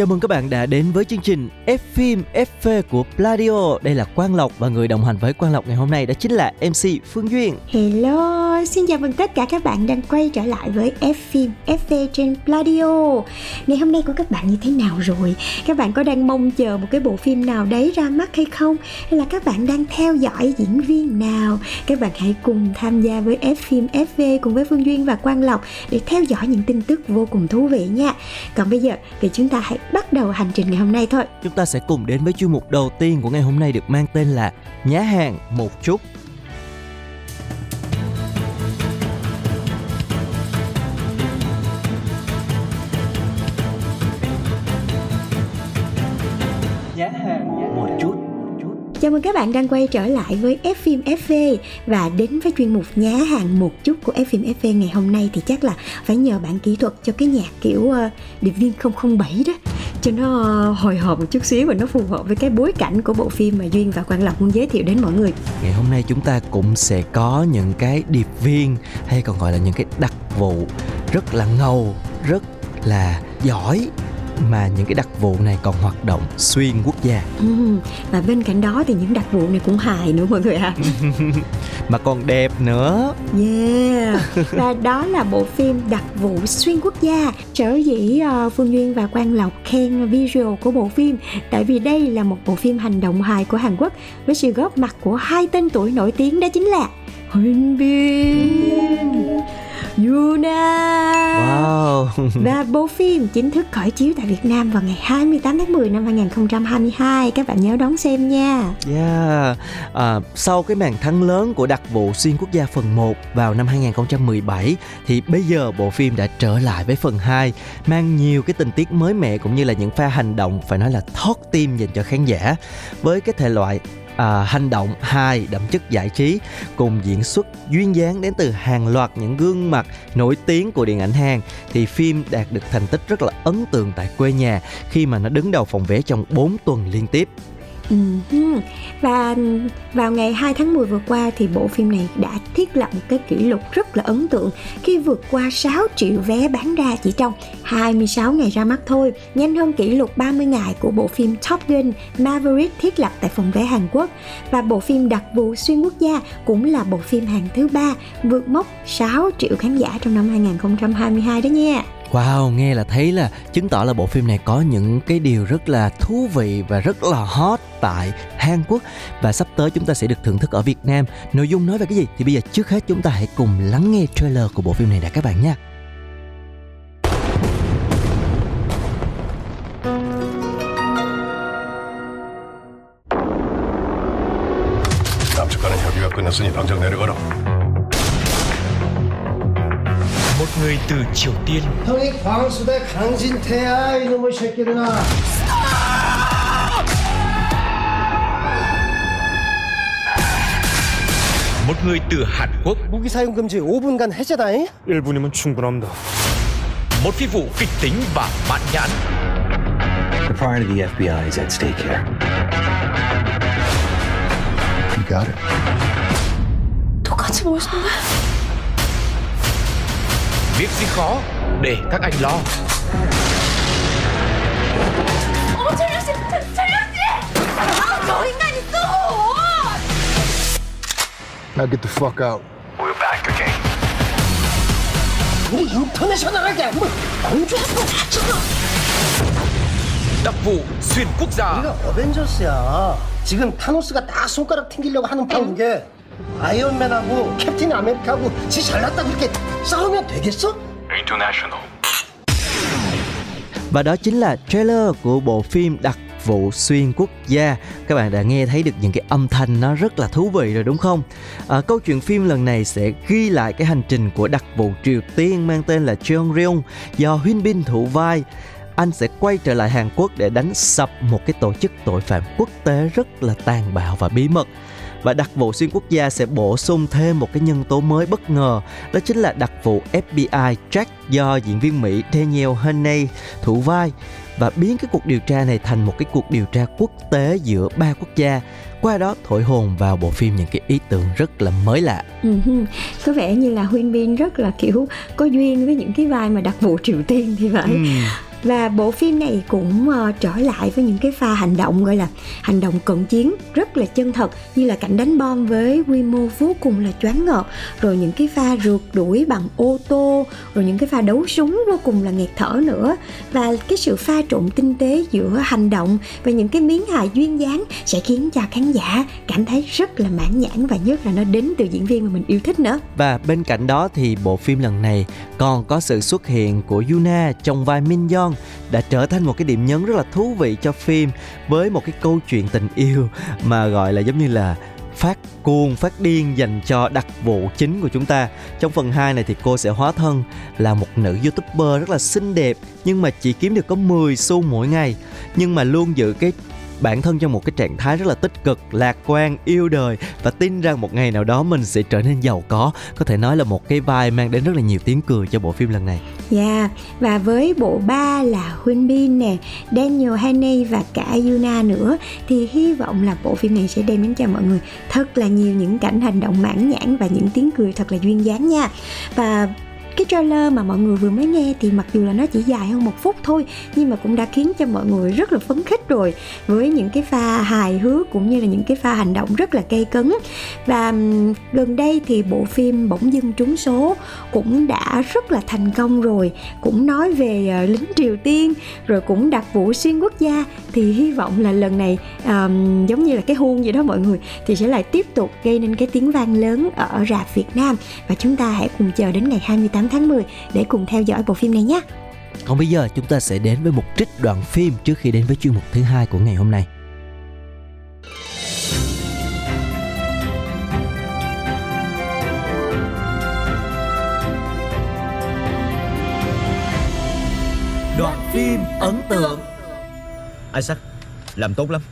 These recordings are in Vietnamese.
Chào mừng các bạn đã đến với chương trình F phim FV của Pladio. Đây là Quang Lộc và người đồng hành với Quang Lộc ngày hôm nay đó chính là MC Phương Duyên. Hello, xin chào mừng tất cả các bạn đang quay trở lại với F phim FV trên Pladio. Ngày hôm nay của các bạn như thế nào rồi? Các bạn có đang mong chờ một cái bộ phim nào đấy ra mắt hay không? Hay là các bạn đang theo dõi diễn viên nào? Các bạn hãy cùng tham gia với F phim FV cùng với Phương Duyên và Quang Lộc để theo dõi những tin tức vô cùng thú vị nha. Còn bây giờ thì chúng ta hãy bắt đầu hành trình ngày hôm nay thôi. Chúng ta sẽ cùng đến với chuyên mục đầu tiên của ngày hôm nay được mang tên là Nhá hàng một chút. Nhá hàng một chút. Chào mừng các bạn đang quay trở lại với F phim FV và đến với chuyên mục nhá hàng một chút của F phim FV ngày hôm nay thì chắc là phải nhờ bạn kỹ thuật cho cái nhạc kiểu uh, điệp viên 007 đó cho nó ờ, hồi hộp một chút xíu và nó phù hợp với cái bối cảnh của bộ phim mà Duyên và Quang Lộc muốn giới thiệu đến mọi người. Ngày hôm nay chúng ta cũng sẽ có những cái điệp viên hay còn gọi là những cái đặc vụ rất là ngầu, rất là giỏi mà những cái đặc vụ này còn hoạt động xuyên quốc gia. Ừ, và bên cạnh đó thì những đặc vụ này cũng hài nữa mọi người ạ. mà còn đẹp nữa. Yeah. Và đó là bộ phim đặc vụ xuyên quốc gia Sở dĩ uh, Phương Duyên và Quang Lộc khen visual của bộ phim. Tại vì đây là một bộ phim hành động hài của Hàn Quốc Với sự góp mặt của hai tên tuổi nổi tiếng đó chính là Huỳnh Bin Yuna. Wow. Và bộ phim chính thức khởi chiếu tại Việt Nam vào ngày 28 tháng 10 năm 2022 Các bạn nhớ đón xem nha. Yeah. À, sau cái màn thắng lớn của đặc vụ xuyên quốc gia phần 1 vào năm 2017 thì bây giờ bộ phim đã trở lại với phần 2 mang nhiều cái tình tiết mới mẻ cũng như là những pha hành động phải nói là thoát tim dành cho khán giả. Với cái thể loại à, hành động hài đậm chất giải trí cùng diễn xuất duyên dáng đến từ hàng loạt những gương mặt nổi tiếng của điện ảnh Hàn thì phim đạt được thành tích rất là ấn tượng tại quê nhà khi mà nó đứng đầu phòng vé trong 4 tuần liên tiếp. Ừ. Hmm. Và vào ngày 2 tháng 10 vừa qua thì bộ phim này đã thiết lập một cái kỷ lục rất là ấn tượng. Khi vượt qua 6 triệu vé bán ra chỉ trong 26 ngày ra mắt thôi, nhanh hơn kỷ lục 30 ngày của bộ phim Top Gun Maverick thiết lập tại phòng vé Hàn Quốc. Và bộ phim đặc vụ xuyên quốc gia cũng là bộ phim hàng thứ ba vượt mốc 6 triệu khán giả trong năm 2022 đó nha. Wow, nghe là thấy là chứng tỏ là bộ phim này có những cái điều rất là thú vị và rất là hot tại Hàn Quốc và sắp tới chúng ta sẽ được thưởng thức ở Việt Nam. Nội dung nói về cái gì thì bây giờ trước hết chúng ta hãy cùng lắng nghe trailer của bộ phim này đã các bạn nha. 남측과는 협의가 끝났으니 당장 내려가라. Người từ Triều Tiên 형이 광수대 강진태야 이놈의 새끼들아 một người từ Hàn Quốc 무기 사용 금지 5분간 해제다잉 1분이면 충분합니다. một phi vụ kịch tính và mãn nhãn The pride of the FBI is at stake here. You got it. 똑같이 멋있는 데? việc gì khó để các anh lo 어머 철良씨! 철良씨! 아, 저 인간이 또! Now get the fuck out. We're back again. 우리 인터내셔널하게 뭐 공주하고 다쳐서 đặc vụ xuyên quốc gia 우리가 어벤져스야 지금 타노스가 딱 손가락 튕기려고 하는 판국에 아이언맨하고 캡틴 아메리카하고 지 잘났다 그렇게 싸우면 되겠어? International. Và đó chính là trailer của bộ phim đặc vụ xuyên quốc gia các bạn đã nghe thấy được những cái âm thanh nó rất là thú vị rồi đúng không à, câu chuyện phim lần này sẽ ghi lại cái hành trình của đặc vụ Triều Tiên mang tên là Cheong Ryong do Huyên Bin thủ vai anh sẽ quay trở lại Hàn Quốc để đánh sập một cái tổ chức tội phạm quốc tế rất là tàn bạo và bí mật và đặc vụ xuyên quốc gia sẽ bổ sung thêm một cái nhân tố mới bất ngờ đó chính là đặc vụ FBI Jack do diễn viên Mỹ Daniel Haney thủ vai và biến cái cuộc điều tra này thành một cái cuộc điều tra quốc tế giữa ba quốc gia qua đó thổi hồn vào bộ phim những cái ý tưởng rất là mới lạ. Ừ có vẻ như là Huyên Bin rất là kiểu có duyên với những cái vai mà đặc vụ Triều Tiên thì vậy. Ừ và bộ phim này cũng uh, trở lại với những cái pha hành động gọi là hành động cận chiến rất là chân thật như là cảnh đánh bom với quy mô vô cùng là choáng ngợp rồi những cái pha rượt đuổi bằng ô tô rồi những cái pha đấu súng vô cùng là nghẹt thở nữa. Và cái sự pha trộn tinh tế giữa hành động và những cái miếng hài duyên dáng sẽ khiến cho khán giả cảm thấy rất là mãn nhãn và nhất là nó đến từ diễn viên mà mình yêu thích nữa. Và bên cạnh đó thì bộ phim lần này còn có sự xuất hiện của Yuna trong vai Min Yeon con đã trở thành một cái điểm nhấn rất là thú vị cho phim với một cái câu chuyện tình yêu mà gọi là giống như là phát cuồng, phát điên dành cho đặc vụ chính của chúng ta. Trong phần 2 này thì cô sẽ hóa thân là một nữ youtuber rất là xinh đẹp, nhưng mà chỉ kiếm được có 10 xu mỗi ngày, nhưng mà luôn giữ cái bản thân trong một cái trạng thái rất là tích cực, lạc quan, yêu đời và tin rằng một ngày nào đó mình sẽ trở nên giàu có có thể nói là một cái vai mang đến rất là nhiều tiếng cười cho bộ phim lần này Dạ yeah. và với bộ ba là Huynh Bin nè, Daniel Haney và cả Yuna nữa, thì hy vọng là bộ phim này sẽ đem đến cho mọi người thật là nhiều những cảnh hành động mãn nhãn và những tiếng cười thật là duyên dáng nha và cái trailer mà mọi người vừa mới nghe thì mặc dù là nó chỉ dài hơn một phút thôi nhưng mà cũng đã khiến cho mọi người rất là phấn khích rồi. Với những cái pha hài hước cũng như là những cái pha hành động rất là cây cấn. Và gần đây thì bộ phim bỗng dưng trúng số cũng đã rất là thành công rồi. Cũng nói về ờ, lính triều tiên rồi cũng đặt vụ xuyên quốc gia. Thì hy vọng là lần này um, giống như là cái huông vậy đó mọi người thì sẽ lại tiếp tục gây nên cái tiếng vang lớn ở rạp Việt Nam. Và chúng ta hãy cùng chờ đến ngày 28 tháng 10 để cùng theo dõi bộ phim này nhé. Còn bây giờ chúng ta sẽ đến với một trích đoạn phim trước khi đến với chuyên mục thứ hai của ngày hôm nay. Đoạn phim ấn tượng Isaac, làm tốt lắm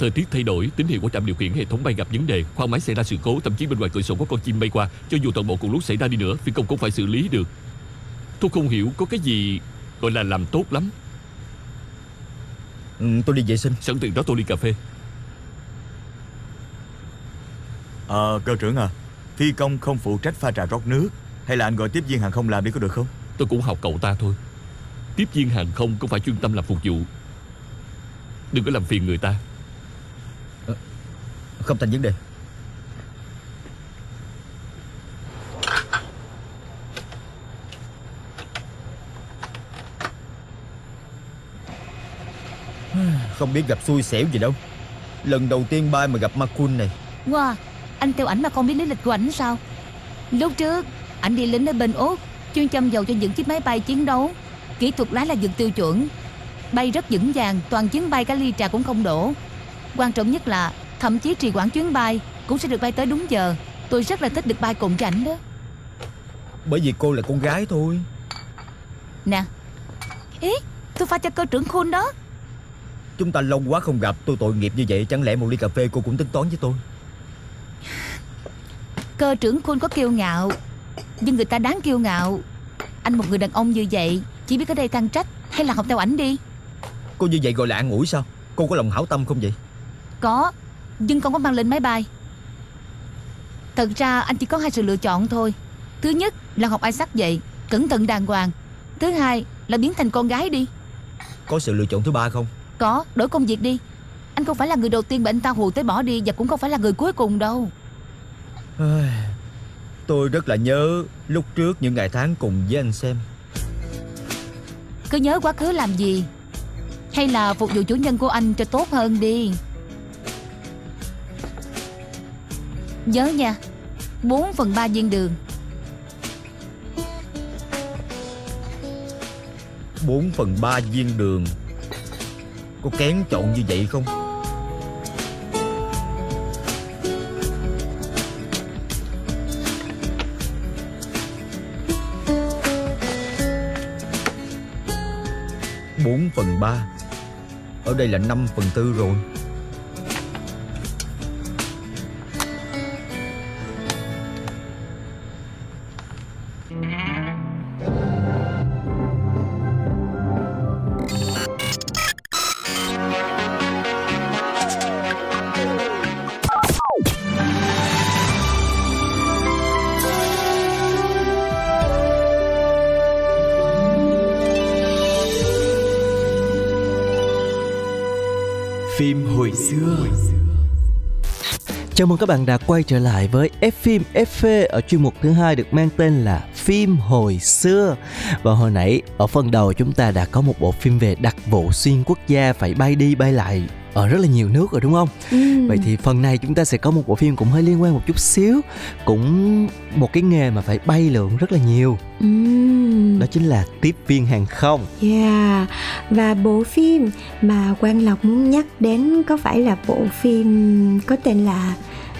Thời tiết thay đổi, tín hiệu của trạm điều khiển hệ thống bay gặp vấn đề, khoang máy xảy ra sự cố, thậm chí bên ngoài cửa sổ có con chim bay qua, cho dù toàn bộ cùng lúc xảy ra đi nữa, phi công cũng phải xử lý được. Tôi không hiểu có cái gì gọi là làm tốt lắm. Ừ, tôi đi vệ sinh. Sẵn tiện đó tôi đi cà phê. Ờ, cơ trưởng à, phi công không phụ trách pha trà rót nước, hay là anh gọi tiếp viên hàng không làm đi có được không? Tôi cũng học cậu ta thôi. Tiếp viên hàng không không phải chuyên tâm làm phục vụ. Đừng có làm phiền người ta. Không thành vấn đề. Không biết gặp xui xẻo gì đâu. Lần đầu tiên bay mà gặp Makun này. Wow, anh theo ảnh mà không biết lý lịch của ảnh sao? Lúc trước, ảnh đi lính ở bên Úc Chuyên chăm dầu cho những chiếc máy bay chiến đấu. Kỹ thuật lái là vượt tiêu chuẩn. Bay rất vững vàng, toàn chuyến bay cả ly trà cũng không đổ. Quan trọng nhất là Thậm chí trì hoãn chuyến bay Cũng sẽ được bay tới đúng giờ. Tôi rất là thích được bay cùng với ảnh đó. Bởi vì cô là con gái thôi Nè. Ý tôi pha cho cơ trưởng khôn đó. Chúng ta lâu quá không gặp Tôi tội nghiệp như vậy Chẳng lẽ một ly cà phê cô cũng tính toán với tôi? Cơ trưởng khôn có kiêu ngạo Nhưng người ta đáng kiêu ngạo. Anh một người đàn ông như vậy Chỉ biết ở đây than trách Hay là học theo ảnh đi. Cô như vậy gọi là an ủi sao? Cô có lòng hảo tâm không vậy? Có nhưng không có mang lên máy bay. Thật ra anh chỉ có hai sự lựa chọn thôi. Thứ nhất là học Isaac vậy Cẩn thận đàng hoàng. Thứ hai là biến thành con gái đi. Có sự lựa chọn thứ ba không? Có, đổi công việc đi. Anh không phải là người đầu tiên bị anh ta hù tới bỏ đi Và cũng không phải là người cuối cùng đâu. Tôi rất là nhớ lúc trước những ngày tháng cùng với anh xem. Cứ nhớ quá khứ làm gì? Hay là phục vụ chủ nhân của anh cho tốt hơn đi Nhớ nha. 4 phần 3 viên đường. 4 phần 3 viên đường. Có kén chọn như vậy không? Bốn phần ba. Ở đây là năm phần tư rồi. Phim hồi xưa Chào mừng các bạn đã quay trở lại với F phim FV ở chuyên mục thứ hai được mang tên là phim hồi xưa. Và hồi nãy, ở phần đầu chúng ta đã có một bộ phim về đặc vụ xuyên quốc gia phải bay đi bay lại ở rất là nhiều nước rồi đúng không? Ừ. Vậy thì phần này chúng ta sẽ có một bộ phim cũng hơi liên quan một chút xíu, cũng một cái nghề mà phải bay lượn rất là nhiều. Ừm. Đó chính là tiếp viên hàng không. Yeah, và bộ phim mà Quang Lộc muốn nhắc đến có phải là bộ phim có tên là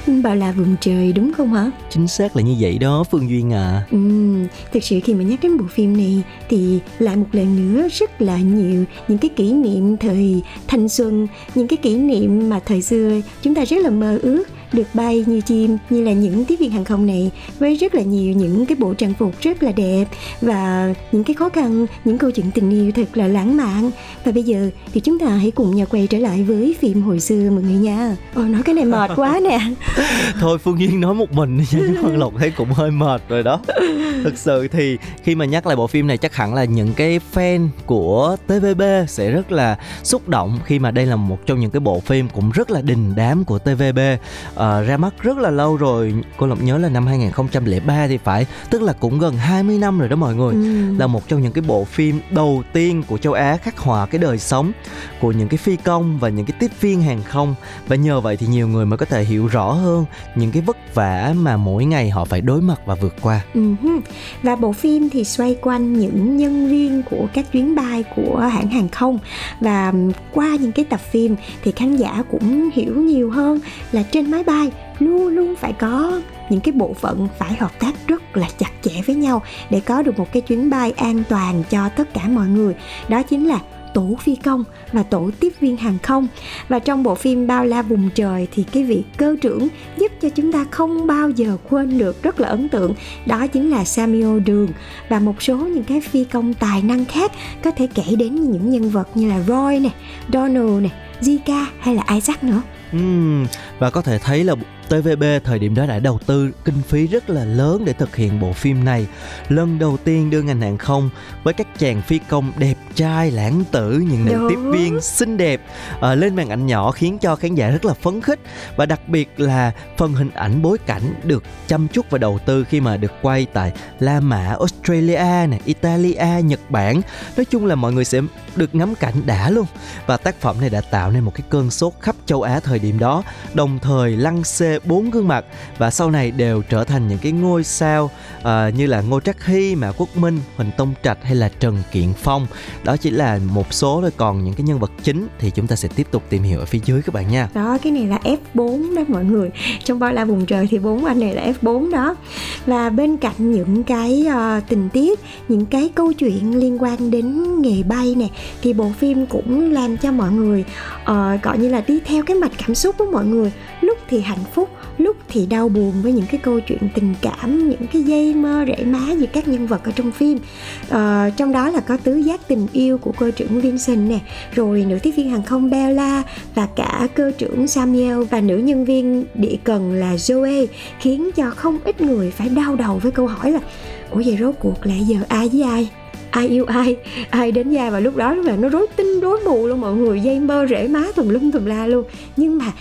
Bảo là vườn trời đúng không hả? Chính xác là như vậy đó Phương Duyên à. Ừm, thực sự khi mà nhắc đến bộ phim này thì lại một lần nữa rất là nhiều những cái kỷ niệm thời thanh xuân, những cái kỷ niệm mà thời xưa chúng ta rất là mơ ước được bay như chim, như là những tiếp viên hàng không này, với rất là nhiều những cái bộ trang phục rất là đẹp và những cái khó khăn, những câu chuyện tình yêu thật là lãng mạn. Và bây giờ thì chúng ta hãy cùng nhau quay trở lại với phim hồi xưa mọi người nha. Ồ, nói cái này mệt quá nè. Thôi, Phương Duyên nói một mình chứ Hoàng Lộc thấy cũng hơi mệt rồi đó. Thực sự thì khi mà nhắc lại bộ phim này chắc hẳn là những cái fan của TVB sẽ rất là xúc động khi mà đây là một trong những cái bộ phim cũng rất là đình đám của TVB Ờ, ra mắt rất là lâu rồi cô Lộc nhớ là năm 2003 thì phải tức là cũng gần 20 năm rồi đó mọi người Ừm. là một trong những cái bộ phim đầu tiên của châu Á khắc họa cái đời sống của những cái phi công và những cái tiếp viên hàng không và nhờ vậy thì nhiều người mới có thể hiểu rõ hơn những cái vất vả mà mỗi ngày họ phải đối mặt và vượt qua. Ừ. Và bộ phim thì xoay quanh những nhân viên của các chuyến bay của hãng hàng không và qua những cái tập phim thì khán giả cũng hiểu nhiều hơn là trên máy bay luôn luôn phải có những cái bộ phận phải hợp tác rất là chặt chẽ với nhau để có được một cái chuyến bay an toàn cho tất cả mọi người. Đó chính là tổ phi công và tổ tiếp viên hàng không và trong bộ phim bao la vùng trời thì cái vị cơ trưởng giúp cho chúng ta không bao giờ quên được rất là ấn tượng đó chính là Samuel Đường và một số những cái phi công tài năng khác có thể kể đến những nhân vật như là Roy nè, Donald nè, Zika hay là Isaac nữa uhm, và có thể thấy là TVB thời điểm đó đã đầu tư kinh phí rất là lớn để thực hiện bộ phim này. Lần đầu tiên đưa ngành hàng không với các chàng phi công đẹp trai, lãng tử, những nữ Đúng. tiếp viên xinh đẹp ờ, lên màn ảnh nhỏ khiến cho khán giả rất là phấn khích và đặc biệt là phần hình ảnh bối cảnh được chăm chút và đầu tư khi mà được quay tại La Mã, Australia, này, Italia, Nhật Bản. Nói chung là mọi người sẽ được ngắm cảnh đã luôn và tác phẩm này đã tạo nên một cái cơn sốt khắp châu Á thời điểm đó đồng thời lăng xê bốn gương mặt và sau này đều trở thành những cái ngôi sao uh, như là Ngô Trắc Hy, Mã Quốc Minh, Huỳnh Tông Trạch hay là Trần Kiện Phong. Đó chỉ là một số thôi còn những cái nhân vật chính thì chúng ta sẽ tiếp tục tìm hiểu ở phía dưới các bạn nha. Đó, cái này là F4 đó mọi người. Trong bao la vùng trời thì bốn anh này là F4 đó. Và bên cạnh những cái uh, tình tiết Những cái câu chuyện liên quan đến nghề bay nè Thì bộ phim cũng làm cho mọi người uh, Gọi như là đi theo cái mạch cảm xúc của mọi người thì hạnh phúc lúc thì đau buồn với những cái câu chuyện tình cảm những cái dây mơ rễ má giữa các nhân vật ở trong phim. Ờ, trong đó là có tứ giác tình yêu của cơ trưởng Vincent nè rồi nữ tiếp viên hàng không Bella và cả cơ trưởng Samuel và nữ nhân viên địa cần là Zoe khiến cho không ít người phải đau đầu với câu hỏi là ủa vậy rốt cuộc lại giờ ai với ai? Ai yêu ai? Ai đến gia và lúc đó là nó rối tinh rối mù luôn mọi người dây mơ rễ má tùm lum tùm la luôn. Nhưng mà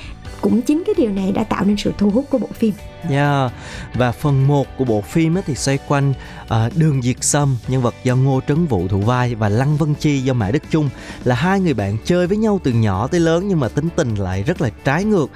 cũng chính cái điều này đã tạo nên sự thu hút của bộ phim Yeah. Và phần 1 của bộ phim thì xoay quanh à, Đường Diệt Sâm, nhân vật do Ngô Trấn Vũ thủ vai và Lăng Vân Chi do Mã Đức Chung là hai người bạn chơi với nhau từ nhỏ tới lớn nhưng mà tính tình lại rất là trái ngược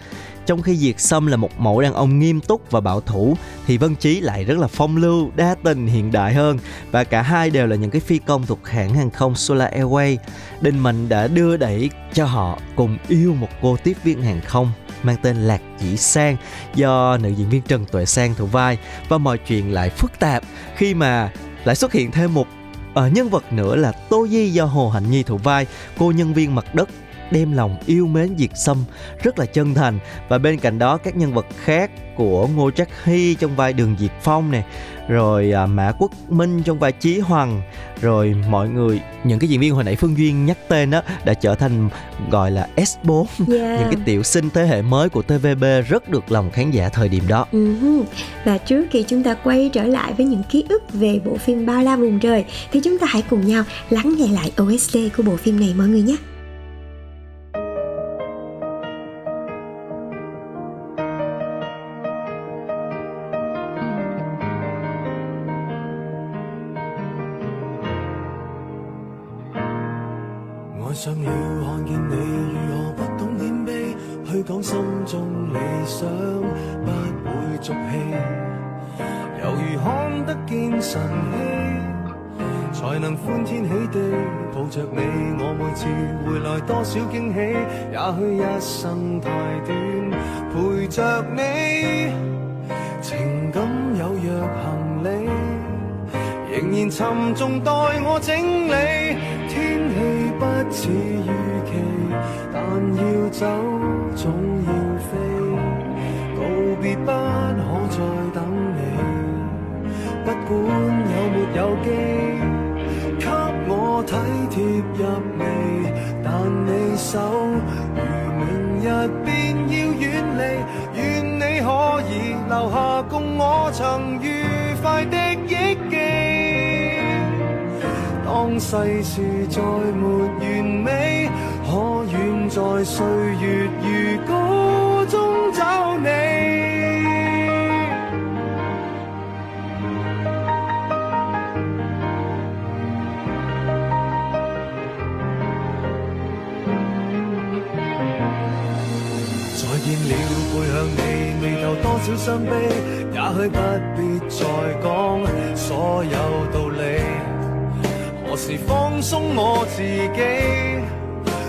trong khi Diệt Sâm là một mẫu đàn ông nghiêm túc và bảo thủ thì Vân Chí lại rất là phong lưu, đa tình, hiện đại hơn. Và cả hai đều là những cái phi công thuộc hãng hàng không Solar Airways. Đình Mạnh đã đưa đẩy cho họ cùng yêu một cô tiếp viên hàng không mang tên Lạc Dĩ Sang do nữ diễn viên Trần Tuệ Sang thủ vai. Và mọi chuyện lại phức tạp khi mà lại xuất hiện thêm một ở nhân vật nữa là Tô Di do Hồ Hạnh Nhi thủ vai, cô nhân viên mặt đất đem lòng yêu mến Diệt Sâm rất là chân thành và bên cạnh đó các nhân vật khác của Ngô Trắc Hy trong vai Đường Diệt Phong nè rồi à, Mã Quốc Minh trong vai Chí Hoàng rồi mọi người những cái diễn viên hồi nãy Phương Duyên nhắc tên đó đã trở thành gọi là S4 Yeah. những cái tiểu sinh thế hệ mới của TVB rất được lòng khán giả thời điểm đó Ừ Và trước khi chúng ta quay trở lại với những ký ức về bộ phim Bao la vùng trời thì chúng ta hãy cùng nhau lắng nghe lại OST của bộ phim này mọi người nhé. 喜地抱着你。我每次回来多少惊喜，也许一生太短，陪着你，情感有若行李。仍然沉重待我整理。天气不似预期，但要走总要飞，告别不可再等你。不管有没有机，体贴入微，但你手如明日便要远离，愿你可以留下共我曾愉快的忆记。当世事再没完美，可远在岁月如歌少伤悲，也许不必再讲所有道理。何时放松我自己，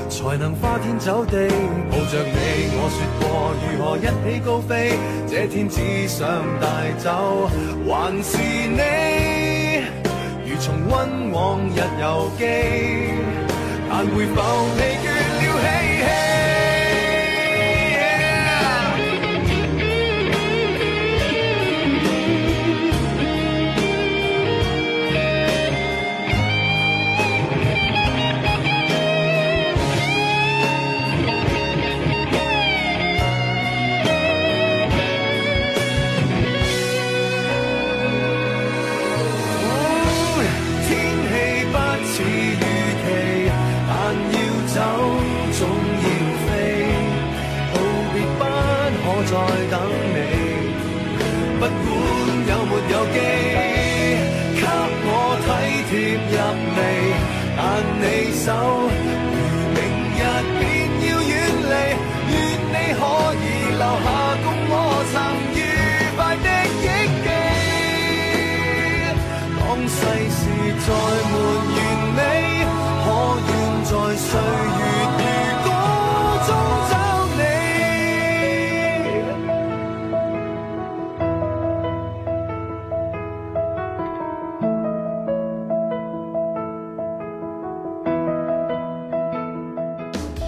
才能花天酒地抱着你？我说过如何一起高飞，这天只想带走，还是你？如重温往日游记，但会否疲倦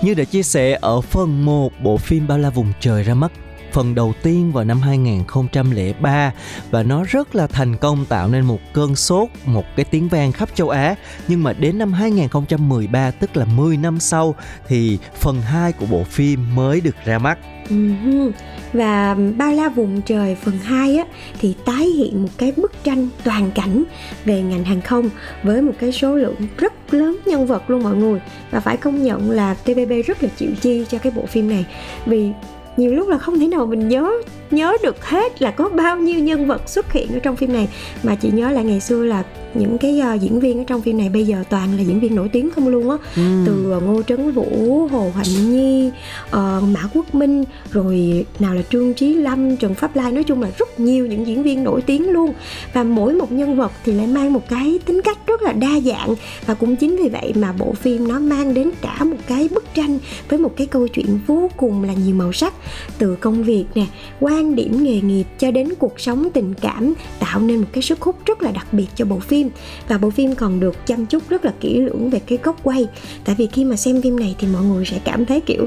？Như đã chia sẻ ở phần 1 bộ phim Bao la vùng trời ra mắt phần đầu tiên vào năm 2003 và nó rất là thành công tạo nên một cơn sốt, một cái tiếng vang khắp châu Á. Nhưng mà đến năm 2013 tức là 10 năm sau thì phần 2 của bộ phim mới được ra mắt. Ừ và Bao la vùng trời phần 2 á thì tái hiện một cái bức tranh toàn cảnh về ngành hàng không với một cái số lượng rất lớn nhân vật luôn mọi người và phải công nhận là TVB rất là chịu chi cho cái bộ phim này vì nhiều lúc là không thể nào mình nhớ nhớ được hết là có bao nhiêu nhân vật xuất hiện ở trong phim này. Mà chị nhớ là ngày xưa là những cái uh, diễn viên ở trong phim này bây giờ toàn là diễn viên nổi tiếng không luôn á. Ừ. từ uh, ngô trấn vũ hồ hoành nhi uh, mã quốc minh rồi nào là trương trí lâm trần pháp lai. Nói chung là rất nhiều những diễn viên nổi tiếng luôn. Và mỗi một nhân vật thì lại mang một cái tính cách rất là đa dạng. Và cũng chính vì vậy mà bộ phim nó mang đến cả một cái bức tranh với một cái câu chuyện vô cùng là nhiều màu sắc. Từ công việc nè quan điểm nghề nghiệp cho đến cuộc sống tình cảm tạo nên một cái sức hút rất là đặc biệt cho bộ phim. Và bộ phim còn được chăm chút rất là kỹ lưỡng về cái góc quay. Tại vì khi mà xem phim này thì mọi người sẽ cảm thấy kiểu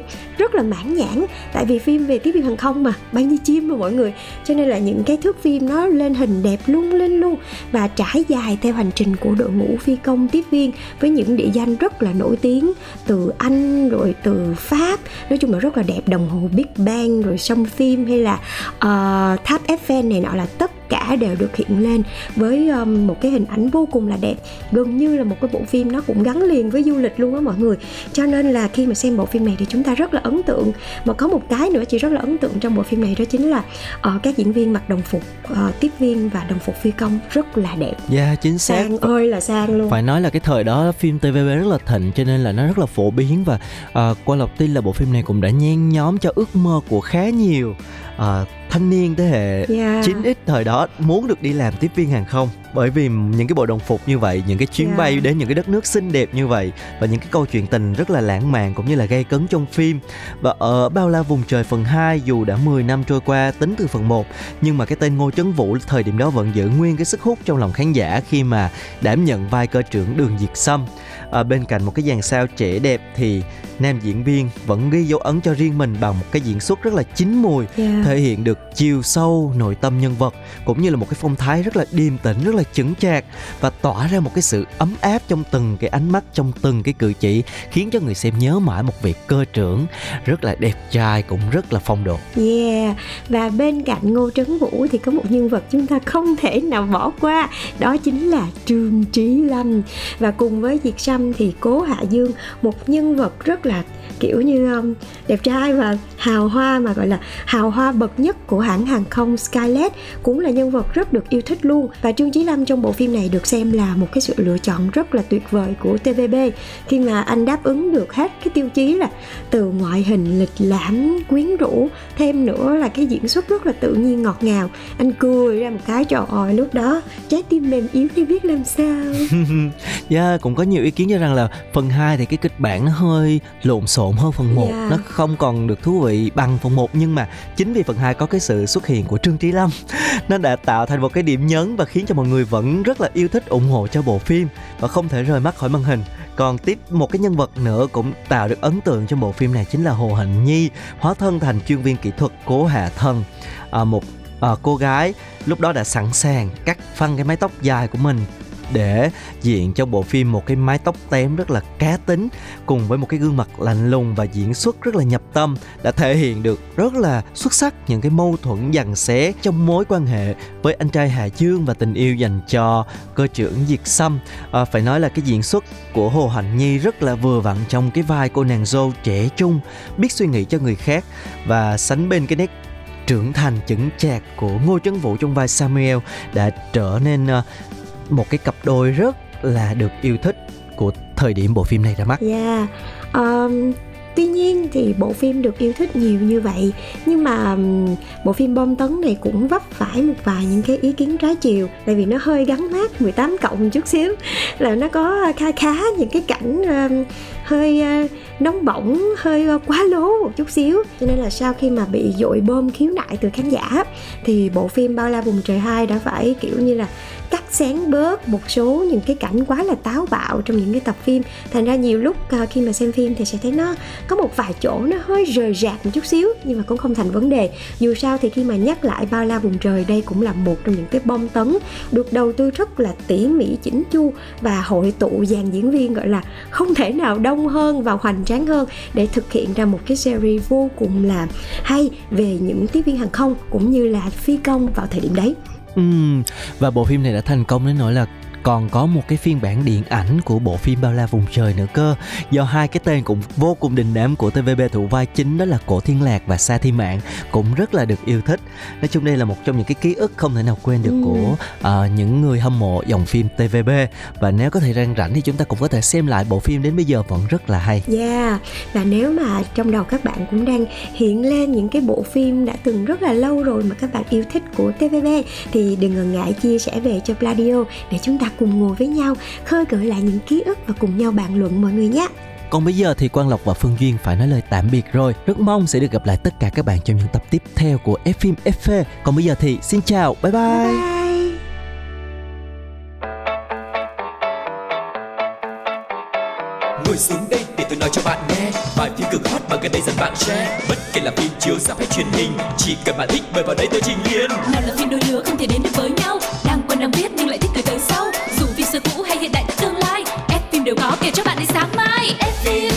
rất là mãn nhãn tại vì phim về tiếp viên hàng không mà bay như chim mà mọi người. Cho nên là những cái thước phim nó lên hình đẹp lung linh luôn và trải dài theo hành trình của đội ngũ phi công tiếp viên với những địa danh rất là nổi tiếng từ Anh rồi từ Pháp. Nói chung là rất là đẹp đồng hồ Big Bang rồi sông phim hay là uh, tháp Eiffel này nọ là tất cả đều được hiện lên với um, một cái hình ảnh vô cùng là đẹp. Gần như là một cái bộ phim nó cũng gắn liền với du lịch luôn á mọi người. Cho nên là khi mà xem bộ phim này thì chúng ta rất là ấn tượng. Mà có một cái nữa chị rất là ấn tượng trong bộ phim này đó chính là uh, các diễn viên mặc đồng phục uh, tiếp viên và đồng phục phi công rất là đẹp. Dạ yeah, chính xác. Sang ơi là sang luôn. Phải nói là cái thời đó phim TVB rất là thịnh cho nên là nó rất là phổ biến và uh, qua lộc tin là bộ phim này cũng đã nhen nhóm cho ước mơ của khá nhiều uh, thanh niên thế hệ yeah. 9X thời đó muốn được đi làm tiếp viên hàng không bởi vì những cái bộ đồng phục như vậy những cái chuyến yeah. bay đến những cái đất nước xinh đẹp như vậy và những cái câu chuyện tình rất là lãng mạn cũng như là gây cấn trong phim và ở bao la vùng trời phần 2 dù đã 10 năm trôi qua tính từ phần 1 nhưng mà cái tên Ngô Trấn Vũ thời điểm đó vẫn giữ nguyên cái sức hút trong lòng khán giả khi mà đảm nhận vai cơ trưởng Đường Diệt Sâm à, bên cạnh một cái dàn sao trẻ đẹp thì nam diễn viên vẫn ghi dấu ấn cho riêng mình bằng một cái diễn xuất rất là chín mùi yeah. thể hiện được chiều sâu nội tâm nhân vật cũng như là một cái phong thái rất là điềm tĩnh rất là chững chạc và tỏa ra một cái sự ấm áp trong từng cái ánh mắt trong từng cái cử chỉ khiến cho người xem nhớ mãi một vị cơ trưởng rất là đẹp trai cũng rất là phong độ. Yeah. Và bên cạnh ngô trấn vũ thì có một nhân vật chúng ta không thể nào bỏ qua đó chính là trương trí lâm và cùng với diệt sâm thì cố hạ dương một nhân vật rất là coklat. Kiểu như um, đẹp trai và hào hoa mà gọi là hào hoa bậc nhất của hãng hàng không Skylet cũng là nhân vật rất được yêu thích luôn. Và Trương Chí Lâm trong bộ phim này được xem là một cái sự lựa chọn rất là tuyệt vời của TVB khi mà anh đáp ứng được hết cái tiêu chí là từ ngoại hình lịch lãm quyến rũ thêm nữa là cái diễn xuất rất là tự nhiên ngọt ngào. Anh cười ra một cái trời ơi lúc đó trái tim mềm yếu thì biết làm sao? Yeah, dạ, cũng có nhiều ý kiến cho rằng là phần 2 thì cái kịch bản nó hơi lộn xộn hơn phần 1 yeah. nó không còn được thú vị bằng phần 1 nhưng mà chính vì phần 2 có cái sự xuất hiện của Trương Trí Lâm nó đã tạo thành một cái điểm nhấn và khiến cho mọi người vẫn rất là yêu thích ủng hộ cho bộ phim và không thể rời mắt khỏi màn hình. Còn tiếp một cái nhân vật nữa cũng tạo được ấn tượng cho bộ phim này chính là Hồ Hạnh Nhi hóa thân thành chuyên viên kỹ thuật cố hạ thân à, một à, cô gái lúc đó đã sẵn sàng cắt phân cái mái tóc dài của mình để diện cho bộ phim một cái mái tóc tém rất là cá tính cùng với một cái gương mặt lạnh lùng và diễn xuất rất là nhập tâm đã thể hiện được rất là xuất sắc những cái mâu thuẫn dằn xé trong mối quan hệ với anh trai Hà Dương và tình yêu dành cho cơ trưởng Diệt Sâm. À, phải nói là cái diễn xuất của Hồ Hạnh Nhi rất là vừa vặn trong cái vai cô nàng dâu trẻ trung biết suy nghĩ cho người khác và sánh bên cái nét trưởng thành chững chạc của Ngô Trấn Vũ trong vai Samuel đã trở nên à, một cái cặp đôi rất là được yêu thích của thời điểm bộ phim này ra mắt. Dạ, yeah. Um, tuy nhiên thì bộ phim được yêu thích nhiều như vậy nhưng mà bộ phim bom tấn này cũng vấp phải một vài những cái ý kiến trái chiều tại vì nó hơi gắn mát 18 cộng chút xíu là nó có khá khá những cái cảnh uh, hơi uh, nóng bỏng hơi uh, quá lố một chút xíu cho nên là sau khi mà bị dội bom khiếu nại từ khán giả thì bộ phim bao la vùng trời 2 đã phải kiểu như là sáng xén bớt một số những cái cảnh quá là táo bạo trong những cái tập phim. Thành ra nhiều lúc uh, khi mà xem phim thì sẽ thấy nó có một vài chỗ nó hơi rời rạc một chút xíu nhưng mà cũng không thành vấn đề. Dù sao thì khi mà nhắc lại bao la vùng trời đây cũng là một trong những cái bom tấn được đầu tư rất là tỉ mỉ chỉnh chu và hội tụ dàn diễn viên gọi là không thể nào đông hơn và hoành tráng hơn để thực hiện ra một cái series vô cùng là hay về những tiếp viên hàng không cũng như là phi công vào thời điểm đấy. Và bộ phim này đã thành công đến nỗi là còn có một cái phiên bản điện ảnh của bộ phim bao la vùng trời nữa cơ do hai cái tên cũng vô cùng đình đám của TVB thủ vai chính đó là Cổ Thiên Lạc và Sa Thi Mạng cũng rất là được yêu thích nói chung đây là một trong những cái ký ức không thể nào quên được ừ. của uh, những người hâm mộ dòng phim TVB và nếu có thời gian rảnh thì chúng ta cũng có thể xem lại bộ phim đến bây giờ vẫn rất là hay. Yeah và nếu mà trong đầu các bạn cũng đang hiện lên những cái bộ phim đã từng rất là lâu rồi mà các bạn yêu thích của TVB thì đừng ngần ngại chia sẻ về cho Pladio để chúng ta cùng ngồi với nhau khơi gợi lại những ký ức và cùng nhau bàn luận mọi người nhé. Còn bây giờ thì Quang Lộc và Phương Duyên phải nói lời tạm biệt rồi. Rất mong sẽ được gặp lại tất cả các bạn trong những tập tiếp theo của F phim FV. Còn bây giờ thì xin chào, bye bye. bye, bye. Ngồi xuống đây để tôi nói cho bạn nghe Bài phim cực hot mà gần đây dần bạn share Bất kể là phim chiếu ra hay truyền hình Chỉ cần bạn thích mời vào đây tôi trình liền Nào là phim đôi lứa không thể đến được với nhau Đang quen đang biết xưa cũ hay hiện đại tương lai. F phim đều có kể cho bạn đi sáng mai. F